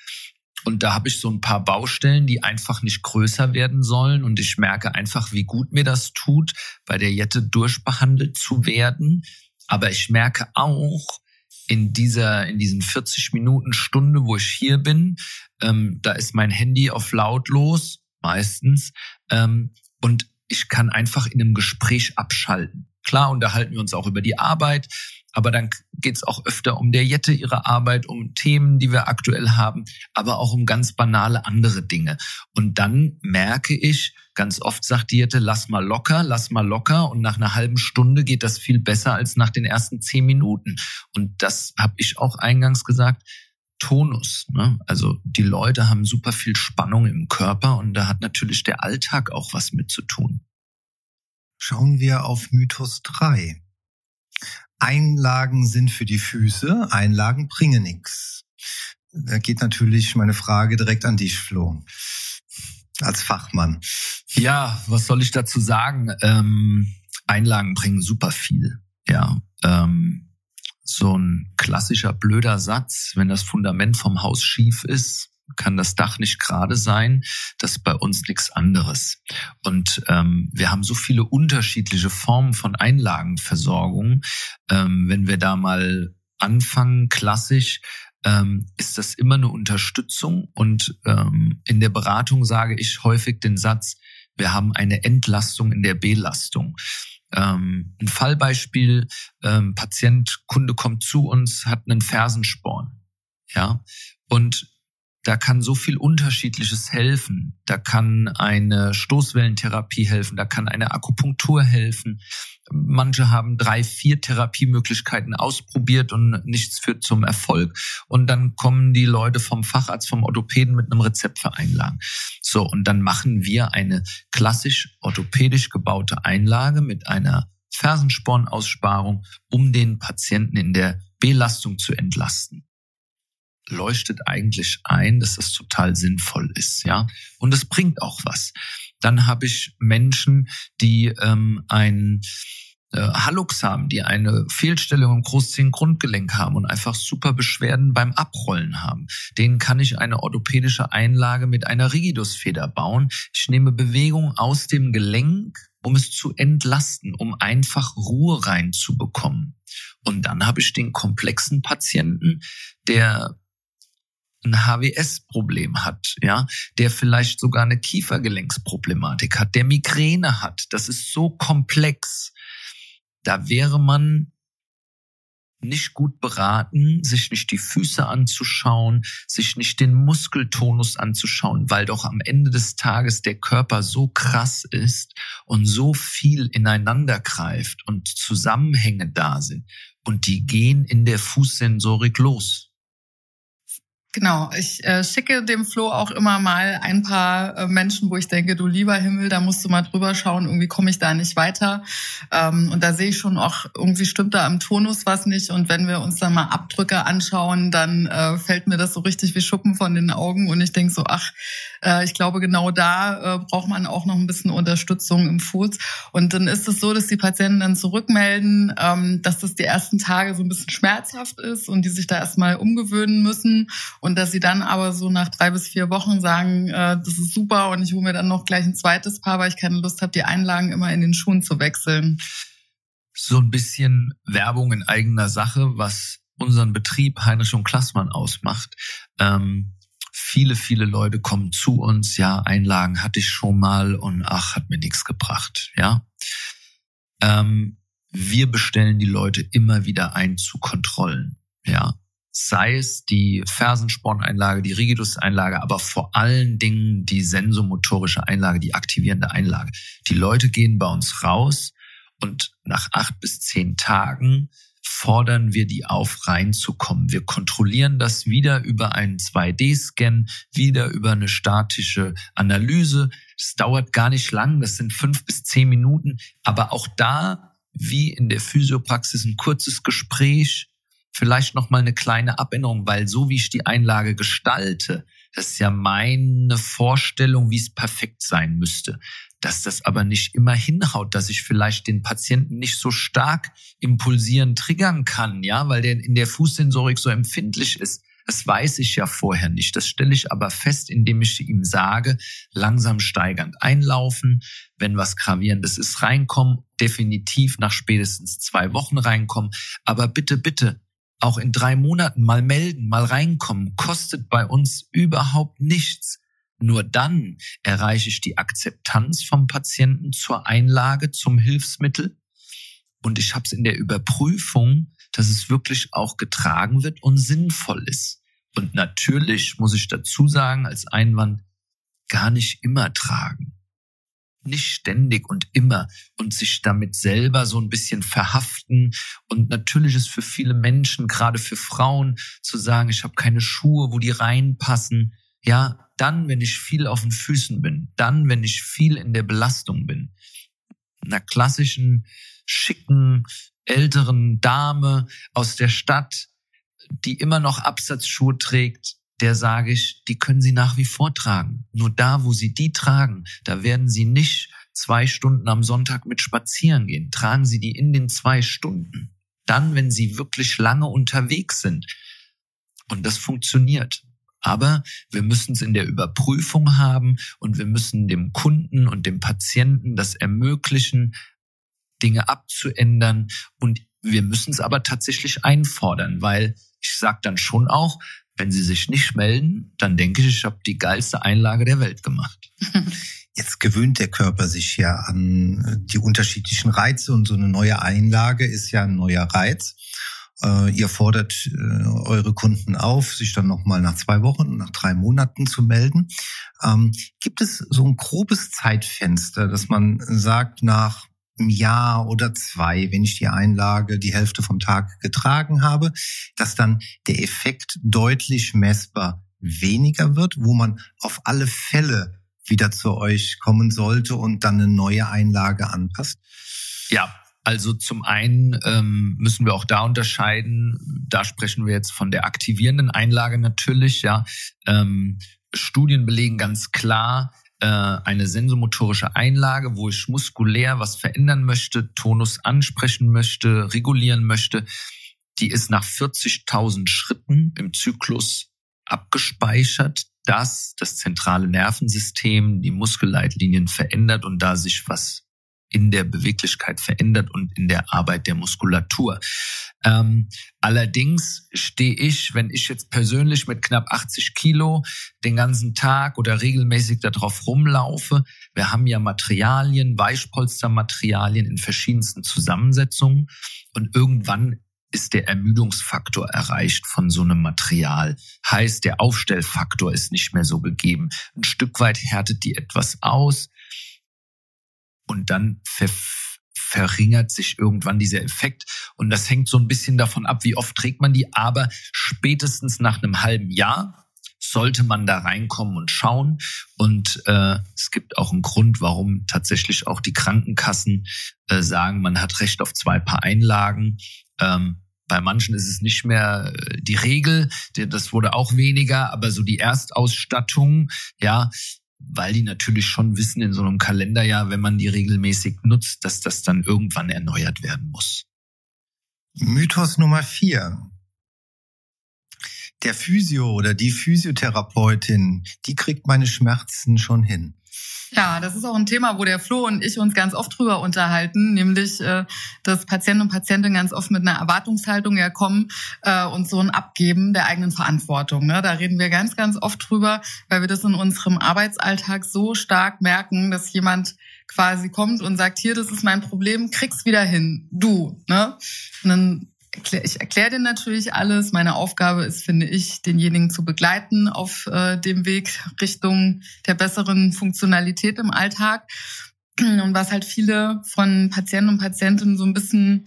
Und da habe ich so ein paar Baustellen, die einfach nicht größer werden sollen. Und ich merke einfach, wie gut mir das tut, bei der Jette durchbehandelt zu werden. Aber ich merke auch in dieser, in diesen 40 Minuten Stunde, wo ich hier bin, ähm, da ist mein Handy auf lautlos, meistens. Ähm, und ich kann einfach in einem Gespräch abschalten. Klar unterhalten wir uns auch über die Arbeit, aber dann geht es auch öfter um der Jette, ihre Arbeit, um Themen, die wir aktuell haben, aber auch um ganz banale andere Dinge. Und dann merke ich, ganz oft sagt die Jette, lass mal locker, lass mal locker. Und nach einer halben Stunde geht das viel besser als nach den ersten zehn Minuten. Und das habe ich auch eingangs gesagt. Tonus. Ne? Also die Leute haben super viel Spannung im Körper und da hat natürlich der Alltag auch was mit zu tun. Schauen wir auf Mythos 3. Einlagen sind für die Füße, Einlagen bringen nichts. Da geht natürlich meine Frage direkt an dich, Flo, als Fachmann. Ja, was soll ich dazu sagen? Ähm, Einlagen bringen super viel. Ja, ähm, so ein klassischer blöder Satz, wenn das Fundament vom Haus schief ist, kann das Dach nicht gerade sein. Das ist bei uns nichts anderes. Und ähm, wir haben so viele unterschiedliche Formen von Einlagenversorgung. Ähm, wenn wir da mal anfangen, klassisch, ähm, ist das immer eine Unterstützung. Und ähm, in der Beratung sage ich häufig den Satz, wir haben eine Entlastung in der Belastung. Ähm, ein Fallbeispiel, ähm, Patient, Kunde kommt zu uns, hat einen Fersensporn. Ja, und da kann so viel Unterschiedliches helfen. Da kann eine Stoßwellentherapie helfen, da kann eine Akupunktur helfen. Manche haben drei, vier Therapiemöglichkeiten ausprobiert und nichts führt zum Erfolg. Und dann kommen die Leute vom Facharzt, vom Orthopäden mit einem Rezept für Einlagen. So, und dann machen wir eine klassisch orthopädisch gebaute Einlage mit einer Fersenspornaussparung, um den Patienten in der Belastung zu entlasten leuchtet eigentlich ein, dass das total sinnvoll ist, ja. Und es bringt auch was. Dann habe ich Menschen, die ähm, ein äh, Hallux haben, die eine Fehlstellung im Großzehengrundgelenk haben und einfach super Beschwerden beim Abrollen haben. Denen kann ich eine orthopädische Einlage mit einer Rigidusfeder bauen. Ich nehme Bewegung aus dem Gelenk, um es zu entlasten, um einfach Ruhe reinzubekommen. Und dann habe ich den komplexen Patienten, der ein HWS-Problem hat, ja, der vielleicht sogar eine Kiefergelenksproblematik hat, der Migräne hat. Das ist so komplex. Da wäre man nicht gut beraten, sich nicht die Füße anzuschauen, sich nicht den Muskeltonus anzuschauen, weil doch am Ende des Tages der Körper so krass ist und so viel ineinander greift und Zusammenhänge da sind. Und die gehen in der Fußsensorik los. Genau, ich äh, schicke dem Flo auch immer mal ein paar äh, Menschen, wo ich denke, du lieber Himmel, da musst du mal drüber schauen, irgendwie komme ich da nicht weiter. Ähm, und da sehe ich schon auch, irgendwie stimmt da am Tonus was nicht. Und wenn wir uns dann mal Abdrücke anschauen, dann äh, fällt mir das so richtig wie Schuppen von den Augen. Und ich denke so, ach, äh, ich glaube, genau da äh, braucht man auch noch ein bisschen Unterstützung im Fuß. Und dann ist es so, dass die Patienten dann zurückmelden, ähm, dass das die ersten Tage so ein bisschen schmerzhaft ist und die sich da erstmal umgewöhnen müssen. Und dass sie dann aber so nach drei bis vier Wochen sagen, äh, das ist super und ich hole mir dann noch gleich ein zweites Paar, weil ich keine Lust habe, die Einlagen immer in den Schuhen zu wechseln. So ein bisschen Werbung in eigener Sache, was unseren Betrieb Heinrich und Klassmann ausmacht. Ähm, viele, viele Leute kommen zu uns, ja, Einlagen hatte ich schon mal und ach, hat mir nichts gebracht, ja. Ähm, wir bestellen die Leute immer wieder ein zu Kontrollen, ja sei es die Fersensporneinlage, die Rigidus-Einlage, aber vor allen Dingen die sensomotorische Einlage, die aktivierende Einlage. Die Leute gehen bei uns raus und nach acht bis zehn Tagen fordern wir die auf, reinzukommen. Wir kontrollieren das wieder über einen 2D-Scan, wieder über eine statische Analyse. Es dauert gar nicht lang, das sind fünf bis zehn Minuten. Aber auch da, wie in der Physiopraxis, ein kurzes Gespräch, vielleicht nochmal eine kleine Abänderung, weil so wie ich die Einlage gestalte, das ist ja meine Vorstellung, wie es perfekt sein müsste. Dass das aber nicht immer hinhaut, dass ich vielleicht den Patienten nicht so stark impulsieren, triggern kann, ja, weil der in der Fußsensorik so empfindlich ist. Das weiß ich ja vorher nicht. Das stelle ich aber fest, indem ich ihm sage, langsam steigernd einlaufen. Wenn was Gravierendes ist, reinkommen. Definitiv nach spätestens zwei Wochen reinkommen. Aber bitte, bitte, auch in drei Monaten mal melden, mal reinkommen, kostet bei uns überhaupt nichts. Nur dann erreiche ich die Akzeptanz vom Patienten zur Einlage, zum Hilfsmittel. Und ich habe es in der Überprüfung, dass es wirklich auch getragen wird und sinnvoll ist. Und natürlich muss ich dazu sagen, als Einwand, gar nicht immer tragen nicht ständig und immer und sich damit selber so ein bisschen verhaften. Und natürlich ist für viele Menschen, gerade für Frauen, zu sagen, ich habe keine Schuhe, wo die reinpassen. Ja, dann, wenn ich viel auf den Füßen bin, dann, wenn ich viel in der Belastung bin. Einer klassischen, schicken, älteren Dame aus der Stadt, die immer noch Absatzschuhe trägt, der sage ich, die können Sie nach wie vor tragen. Nur da, wo Sie die tragen, da werden Sie nicht zwei Stunden am Sonntag mit spazieren gehen. Tragen Sie die in den zwei Stunden. Dann, wenn Sie wirklich lange unterwegs sind. Und das funktioniert. Aber wir müssen es in der Überprüfung haben und wir müssen dem Kunden und dem Patienten das ermöglichen, Dinge abzuändern. Und wir müssen es aber tatsächlich einfordern, weil ich sage dann schon auch, wenn Sie sich nicht melden, dann denke ich, ich habe die geilste Einlage der Welt gemacht. Jetzt gewöhnt der Körper sich ja an äh, die unterschiedlichen Reize und so eine neue Einlage ist ja ein neuer Reiz. Äh, ihr fordert äh, eure Kunden auf, sich dann nochmal nach zwei Wochen, nach drei Monaten zu melden. Ähm, gibt es so ein grobes Zeitfenster, dass man sagt, nach einem Jahr oder zwei, wenn ich die Einlage die Hälfte vom Tag getragen habe, dass dann der Effekt deutlich messbar weniger wird, wo man auf alle Fälle wieder zu euch kommen sollte und dann eine neue Einlage anpasst? Ja, also zum einen ähm, müssen wir auch da unterscheiden, da sprechen wir jetzt von der aktivierenden Einlage natürlich, ja. Ähm, Studien belegen ganz klar, eine sensomotorische Einlage, wo ich muskulär was verändern möchte, Tonus ansprechen möchte, regulieren möchte, die ist nach 40.000 Schritten im Zyklus abgespeichert, dass das zentrale Nervensystem die Muskelleitlinien verändert und da sich was in der Beweglichkeit verändert und in der Arbeit der Muskulatur. Ähm, allerdings stehe ich, wenn ich jetzt persönlich mit knapp 80 Kilo den ganzen Tag oder regelmäßig darauf rumlaufe, wir haben ja Materialien, Weichpolstermaterialien in verschiedensten Zusammensetzungen und irgendwann ist der Ermüdungsfaktor erreicht von so einem Material. Heißt, der Aufstellfaktor ist nicht mehr so gegeben. Ein Stück weit härtet die etwas aus und dann ver verringert sich irgendwann dieser Effekt. Und das hängt so ein bisschen davon ab, wie oft trägt man die. Aber spätestens nach einem halben Jahr sollte man da reinkommen und schauen. Und äh, es gibt auch einen Grund, warum tatsächlich auch die Krankenkassen äh, sagen, man hat Recht auf zwei Paar Einlagen. Ähm, bei manchen ist es nicht mehr äh, die Regel, das wurde auch weniger, aber so die Erstausstattung, ja, weil die natürlich schon wissen in so einem Kalenderjahr, wenn man die regelmäßig nutzt, dass das dann irgendwann erneuert werden muss. Mythos Nummer vier. Der Physio oder die Physiotherapeutin, die kriegt meine Schmerzen schon hin. Ja, das ist auch ein Thema, wo der Flo und ich uns ganz oft drüber unterhalten, nämlich, äh, dass Patienten und Patientinnen ganz oft mit einer Erwartungshaltung ja kommen äh, und so ein Abgeben der eigenen Verantwortung. Ne? Da reden wir ganz, ganz oft drüber, weil wir das in unserem Arbeitsalltag so stark merken, dass jemand quasi kommt und sagt, hier, das ist mein Problem, krieg's wieder hin, du. Ne? Und dann ich erkläre dir natürlich alles. Meine Aufgabe ist, finde ich, denjenigen zu begleiten auf äh, dem Weg Richtung der besseren Funktionalität im Alltag. Und was halt viele von Patienten und Patientinnen so ein bisschen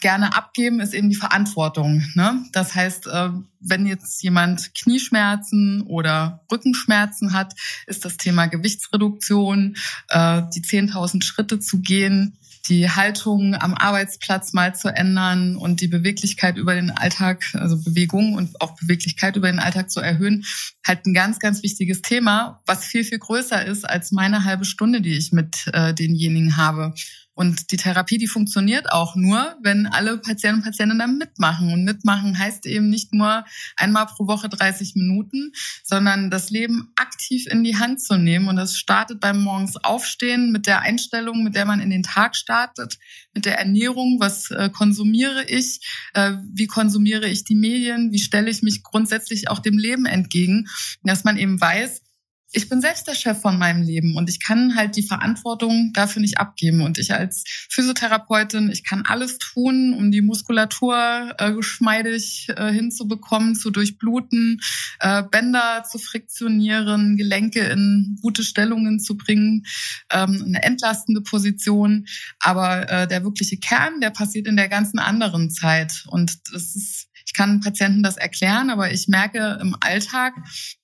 gerne abgeben, ist eben die Verantwortung. Ne? Das heißt, äh, wenn jetzt jemand Knieschmerzen oder Rückenschmerzen hat, ist das Thema Gewichtsreduktion, äh, die 10.000 Schritte zu gehen, die Haltung am Arbeitsplatz mal zu ändern und die Beweglichkeit über den Alltag, also Bewegung und auch Beweglichkeit über den Alltag zu erhöhen, halt ein ganz, ganz wichtiges Thema, was viel, viel größer ist als meine halbe Stunde, die ich mit äh, denjenigen habe. Und die Therapie, die funktioniert auch nur, wenn alle Patienten und Patienten dann mitmachen. Und mitmachen heißt eben nicht nur einmal pro Woche 30 Minuten, sondern das Leben aktiv in die Hand zu nehmen. Und das startet beim Morgens Aufstehen mit der Einstellung, mit der man in den Tag startet, mit der Ernährung. Was äh, konsumiere ich? Äh, wie konsumiere ich die Medien? Wie stelle ich mich grundsätzlich auch dem Leben entgegen? Dass man eben weiß, ich bin selbst der Chef von meinem Leben und ich kann halt die Verantwortung dafür nicht abgeben. Und ich als Physiotherapeutin, ich kann alles tun, um die Muskulatur äh, geschmeidig äh, hinzubekommen, zu durchbluten, äh, Bänder zu friktionieren, Gelenke in gute Stellungen zu bringen, ähm, eine entlastende Position. Aber äh, der wirkliche Kern, der passiert in der ganzen anderen Zeit. Und das ist ich kann Patienten das erklären, aber ich merke im Alltag,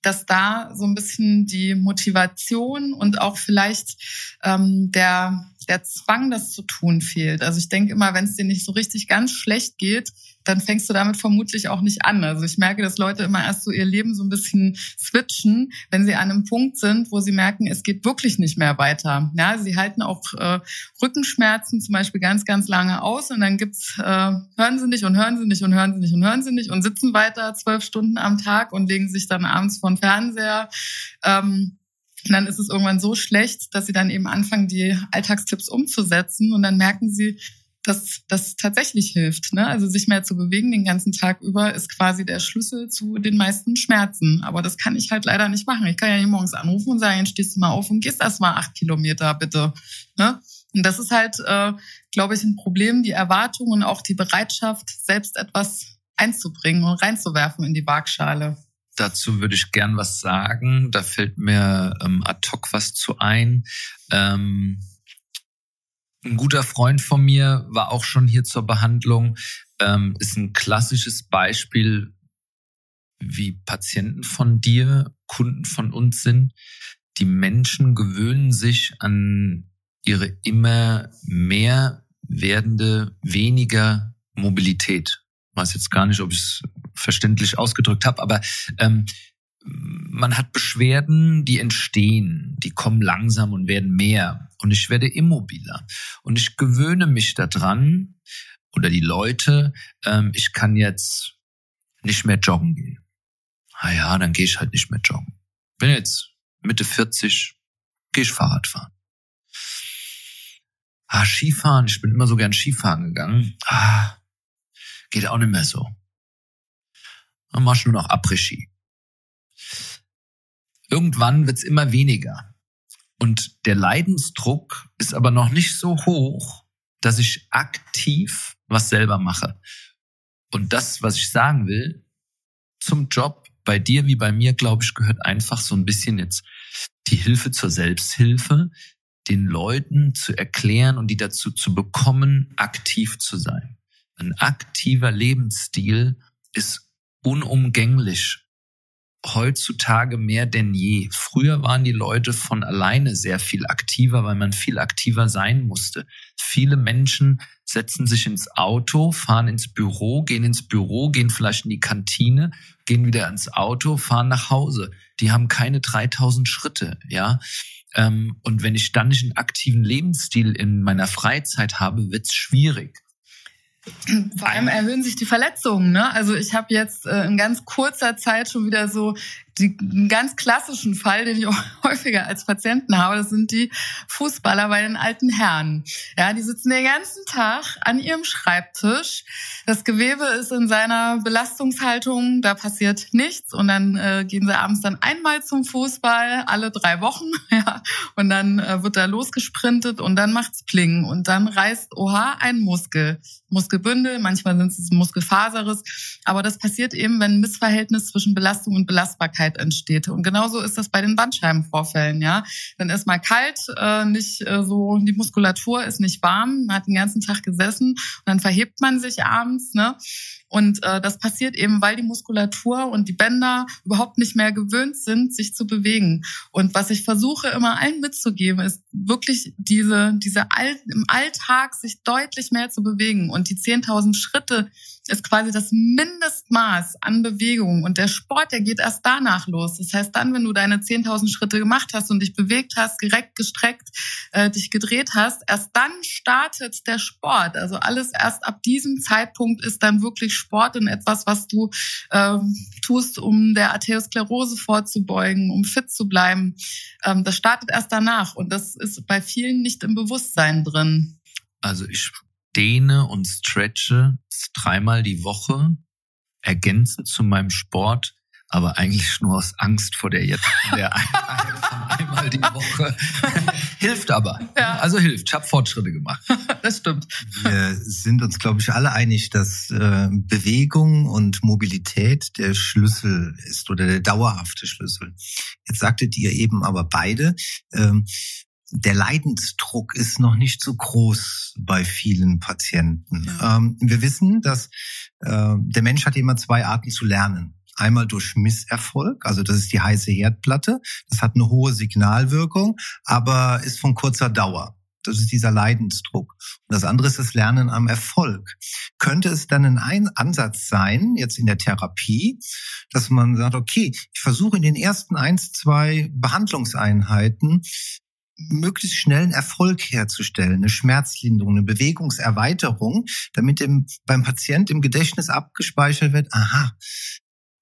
dass da so ein bisschen die Motivation und auch vielleicht ähm, der, der Zwang, das zu tun, fehlt. Also ich denke immer, wenn es dir nicht so richtig ganz schlecht geht, dann fängst du damit vermutlich auch nicht an. Also ich merke, dass Leute immer erst so ihr Leben so ein bisschen switchen, wenn sie an einem Punkt sind, wo sie merken, es geht wirklich nicht mehr weiter. Ja, sie halten auch äh, Rückenschmerzen zum Beispiel ganz, ganz lange aus und dann gibt's äh, hören sie nicht und hören sie nicht und hören sie nicht und hören sie nicht und sitzen weiter zwölf Stunden am Tag und legen sich dann abends vor den Fernseher. Ähm, und dann ist es irgendwann so schlecht, dass sie dann eben anfangen, die Alltagstipps umzusetzen und dann merken sie, dass das tatsächlich hilft. Ne? Also sich mehr zu bewegen den ganzen Tag über ist quasi der Schlüssel zu den meisten Schmerzen. Aber das kann ich halt leider nicht machen. Ich kann ja nicht morgens anrufen und sagen, stehst du mal auf und gehst erst mal acht Kilometer, bitte. Ne? Und das ist halt, äh, glaube ich, ein Problem, die Erwartung und auch die Bereitschaft, selbst etwas einzubringen und reinzuwerfen in die Waagschale. Dazu würde ich gern was sagen. Da fällt mir ähm, ad hoc was zu ein. Ähm ein guter Freund von mir war auch schon hier zur Behandlung, ähm, ist ein klassisches Beispiel, wie Patienten von dir, Kunden von uns sind. Die Menschen gewöhnen sich an ihre immer mehr werdende, weniger Mobilität. Ich weiß jetzt gar nicht, ob ich es verständlich ausgedrückt habe, aber ähm, man hat Beschwerden, die entstehen, die kommen langsam und werden mehr. Und ich werde immobiler. Und ich gewöhne mich daran, oder die Leute, ähm, ich kann jetzt nicht mehr joggen gehen. Ah ja, dann gehe ich halt nicht mehr joggen. Bin jetzt Mitte 40, gehe ich Fahrrad fahren. Ah, Skifahren, ich bin immer so gern Skifahren gegangen. Ah, geht auch nicht mehr so. Dann mach ich nur noch Après-Ski. Irgendwann wird's immer weniger. Und der Leidensdruck ist aber noch nicht so hoch, dass ich aktiv was selber mache. Und das, was ich sagen will, zum Job bei dir wie bei mir, glaube ich, gehört einfach so ein bisschen jetzt die Hilfe zur Selbsthilfe, den Leuten zu erklären und die dazu zu bekommen, aktiv zu sein. Ein aktiver Lebensstil ist unumgänglich heutzutage mehr denn je. Früher waren die Leute von alleine sehr viel aktiver, weil man viel aktiver sein musste. Viele Menschen setzen sich ins Auto, fahren ins Büro, gehen ins Büro, gehen vielleicht in die Kantine, gehen wieder ins Auto, fahren nach Hause. Die haben keine 3000 Schritte, ja. Ähm, und wenn ich dann nicht einen aktiven Lebensstil in meiner Freizeit habe, wird's schwierig. Vor allem erhöhen sich die Verletzungen. Ne? Also ich habe jetzt äh, in ganz kurzer Zeit schon wieder so die, einen ganz klassischen Fall, den ich auch häufiger als Patienten habe, das sind die Fußballer bei den alten Herren. Ja, die sitzen den ganzen Tag an ihrem Schreibtisch. Das Gewebe ist in seiner Belastungshaltung, da passiert nichts und dann äh, gehen sie abends dann einmal zum Fußball, alle drei Wochen, ja, und dann äh, wird da losgesprintet und dann macht's Pling und dann reißt, oha, ein Muskel. Muskelbündel, manchmal sind es Muskelfaseres, aber das passiert eben, wenn ein Missverhältnis zwischen Belastung und Belastbarkeit Krankheit entsteht. Und genauso ist das bei den Bandscheibenvorfällen, ja. Dann ist mal kalt, äh, nicht äh, so, die Muskulatur ist nicht warm, man hat den ganzen Tag gesessen und dann verhebt man sich abends, ne? Und äh, das passiert eben, weil die Muskulatur und die Bänder überhaupt nicht mehr gewöhnt sind, sich zu bewegen. Und was ich versuche immer allen mitzugeben, ist wirklich diese, diese All im Alltag sich deutlich mehr zu bewegen. Und die 10.000 Schritte ist quasi das Mindestmaß an Bewegung. Und der Sport, der geht erst danach los. Das heißt, dann, wenn du deine 10.000 Schritte gemacht hast und dich bewegt hast, direkt gestreckt, äh, dich gedreht hast, erst dann startet der Sport. Also alles erst ab diesem Zeitpunkt ist dann wirklich Sport und etwas, was du ähm, tust, um der Arteriosklerose vorzubeugen, um fit zu bleiben. Ähm, das startet erst danach und das ist bei vielen nicht im Bewusstsein drin. Also ich dehne und stretche dreimal die Woche, ergänzend zu meinem Sport, aber eigentlich nur aus Angst vor der jetzt der einmal die Woche. hilft aber. Ja. Also hilft. Ich habe Fortschritte gemacht. das stimmt. Wir sind uns, glaube ich, alle einig, dass äh, Bewegung und Mobilität der Schlüssel ist oder der dauerhafte Schlüssel. Jetzt sagtet ihr eben aber beide, ähm, der Leidensdruck ist noch nicht so groß bei vielen Patienten. Ja. Ähm, wir wissen, dass äh, der Mensch hat immer zwei Arten zu lernen. Einmal durch Misserfolg, also das ist die heiße Herdplatte. Das hat eine hohe Signalwirkung, aber ist von kurzer Dauer. Das ist dieser Leidensdruck. Und das andere ist das Lernen am Erfolg. Könnte es dann ein Ansatz sein, jetzt in der Therapie, dass man sagt, okay, ich versuche in den ersten eins, zwei Behandlungseinheiten möglichst schnellen Erfolg herzustellen, eine Schmerzlinderung, eine Bewegungserweiterung, damit dem, beim Patient im Gedächtnis abgespeichert wird, aha,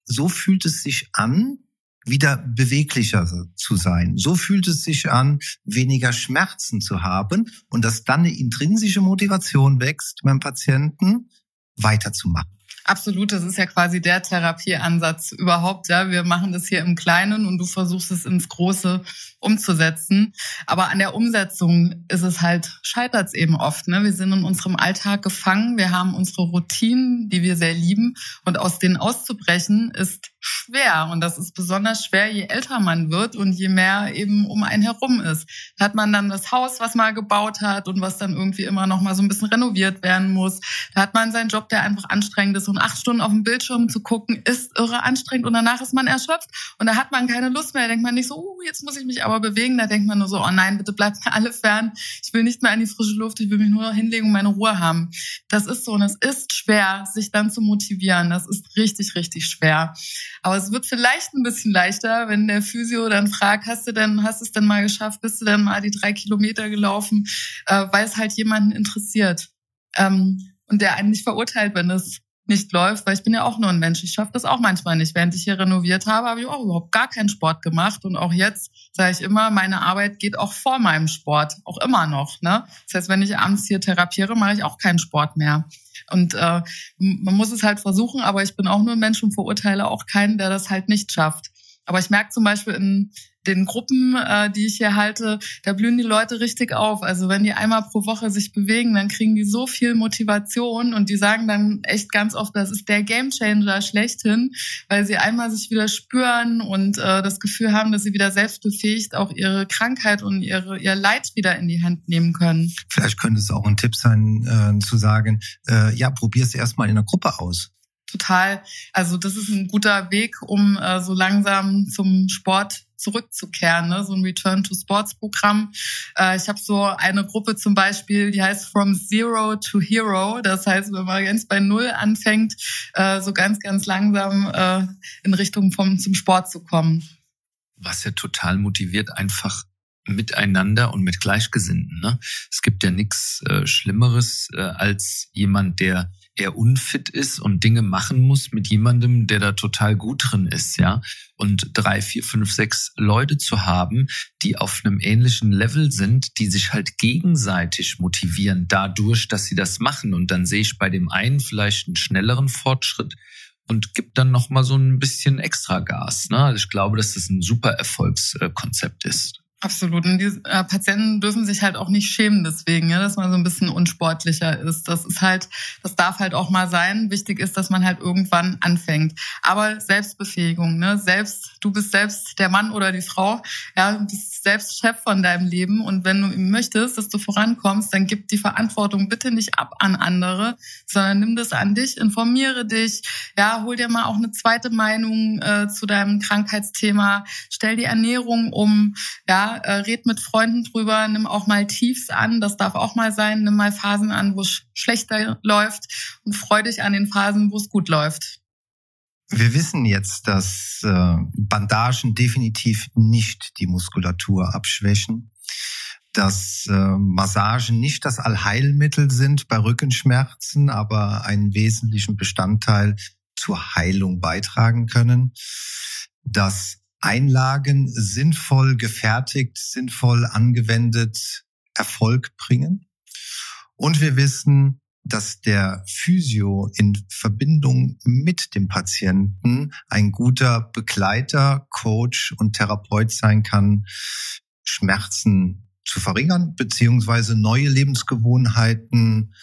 so fühlt es sich an, wieder beweglicher zu sein. So fühlt es sich an, weniger Schmerzen zu haben und dass dann eine intrinsische Motivation wächst beim Patienten, weiterzumachen. Absolut, das ist ja quasi der Therapieansatz überhaupt. Ja, wir machen das hier im Kleinen und du versuchst es ins Große umzusetzen. Aber an der Umsetzung ist es halt, scheitert es eben oft. Ne? Wir sind in unserem Alltag gefangen. Wir haben unsere Routinen, die wir sehr lieben. Und aus denen auszubrechen ist schwer. Und das ist besonders schwer, je älter man wird und je mehr eben um einen herum ist. Da hat man dann das Haus, was man gebaut hat und was dann irgendwie immer noch mal so ein bisschen renoviert werden muss. Da hat man seinen Job, der einfach anstrengend ist. Und acht Stunden auf dem Bildschirm zu gucken, ist irre anstrengend. Und danach ist man erschöpft. Und da hat man keine Lust mehr. Da denkt man nicht so, uh, jetzt muss ich mich aber bewegen. Da denkt man nur so, oh nein, bitte bleibt mir alle fern. Ich will nicht mehr an die frische Luft. Ich will mich nur hinlegen und meine Ruhe haben. Das ist so. Und es ist schwer, sich dann zu motivieren. Das ist richtig, richtig schwer. Aber es wird vielleicht ein bisschen leichter, wenn der Physio dann fragt, hast du denn, hast es denn mal geschafft? Bist du denn mal die drei Kilometer gelaufen? Äh, weil es halt jemanden interessiert. Ähm, und der einen nicht verurteilt, wenn es nicht läuft, weil ich bin ja auch nur ein Mensch. Ich schaffe das auch manchmal nicht. Während ich hier renoviert habe, habe ich auch überhaupt gar keinen Sport gemacht. Und auch jetzt sage ich immer, meine Arbeit geht auch vor meinem Sport, auch immer noch. Ne? Das heißt, wenn ich abends hier therapiere, mache ich auch keinen Sport mehr. Und äh, man muss es halt versuchen, aber ich bin auch nur ein Mensch und verurteile auch keinen, der das halt nicht schafft. Aber ich merke zum Beispiel in den Gruppen, äh, die ich hier halte, da blühen die Leute richtig auf. Also wenn die einmal pro Woche sich bewegen, dann kriegen die so viel Motivation und die sagen dann echt ganz oft, das ist der Gamechanger schlechthin, weil sie einmal sich wieder spüren und äh, das Gefühl haben, dass sie wieder selbstbefähigt auch ihre Krankheit und ihre, ihr Leid wieder in die Hand nehmen können. Vielleicht könnte es auch ein Tipp sein, äh, zu sagen, äh, ja, probier es erstmal in der Gruppe aus total, also das ist ein guter Weg, um äh, so langsam zum Sport zurückzukehren, ne? so ein Return to Sports Programm. Äh, ich habe so eine Gruppe zum Beispiel, die heißt From Zero to Hero. Das heißt, wenn man ganz bei Null anfängt, äh, so ganz, ganz langsam äh, in Richtung vom zum Sport zu kommen. Was ja total motiviert, einfach miteinander und mit Gleichgesinnten. Ne? Es gibt ja nichts äh, Schlimmeres äh, als jemand, der er unfit ist und Dinge machen muss mit jemandem, der da total gut drin ist, ja. Und drei, vier, fünf, sechs Leute zu haben, die auf einem ähnlichen Level sind, die sich halt gegenseitig motivieren dadurch, dass sie das machen. Und dann sehe ich bei dem einen vielleicht einen schnelleren Fortschritt und gibt dann noch mal so ein bisschen extra Gas. Ne? Also ich glaube, dass das ein super Erfolgskonzept ist. Absolut. Und die äh, Patienten dürfen sich halt auch nicht schämen deswegen, ja, dass man so ein bisschen unsportlicher ist. Das ist halt, das darf halt auch mal sein. Wichtig ist, dass man halt irgendwann anfängt. Aber Selbstbefähigung, ne? Selbst, du bist selbst der Mann oder die Frau, ja, du bist selbst Chef von deinem Leben. Und wenn du möchtest, dass du vorankommst, dann gib die Verantwortung bitte nicht ab an andere, sondern nimm das an dich, informiere dich, ja, hol dir mal auch eine zweite Meinung äh, zu deinem Krankheitsthema, stell die Ernährung um, ja, äh, red mit Freunden drüber, nimm auch mal Tiefs an, das darf auch mal sein, nimm mal Phasen an, wo es schlechter läuft und freu dich an den Phasen, wo es gut läuft. Wir wissen jetzt, dass äh, Bandagen definitiv nicht die Muskulatur abschwächen, dass äh, Massagen nicht das Allheilmittel sind bei Rückenschmerzen, aber einen wesentlichen Bestandteil zur Heilung beitragen können, dass Einlagen sinnvoll gefertigt, sinnvoll angewendet Erfolg bringen. Und wir wissen, dass der Physio in Verbindung mit dem Patienten ein guter Begleiter, Coach und Therapeut sein kann, Schmerzen zu verringern, beziehungsweise neue Lebensgewohnheiten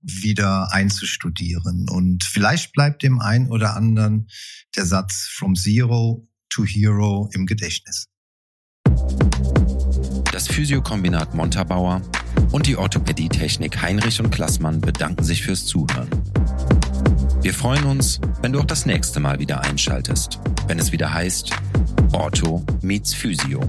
wieder einzustudieren. Und vielleicht bleibt dem einen oder anderen der Satz from zero to Hero im Gedächtnis. Das Physiokombinat Montabaur und die Orthopädietechnik Heinrich und Klassmann bedanken sich fürs Zuhören. Wir freuen uns, wenn du auch das nächste Mal wieder einschaltest, wenn es wieder heißt Ortho meets Physio.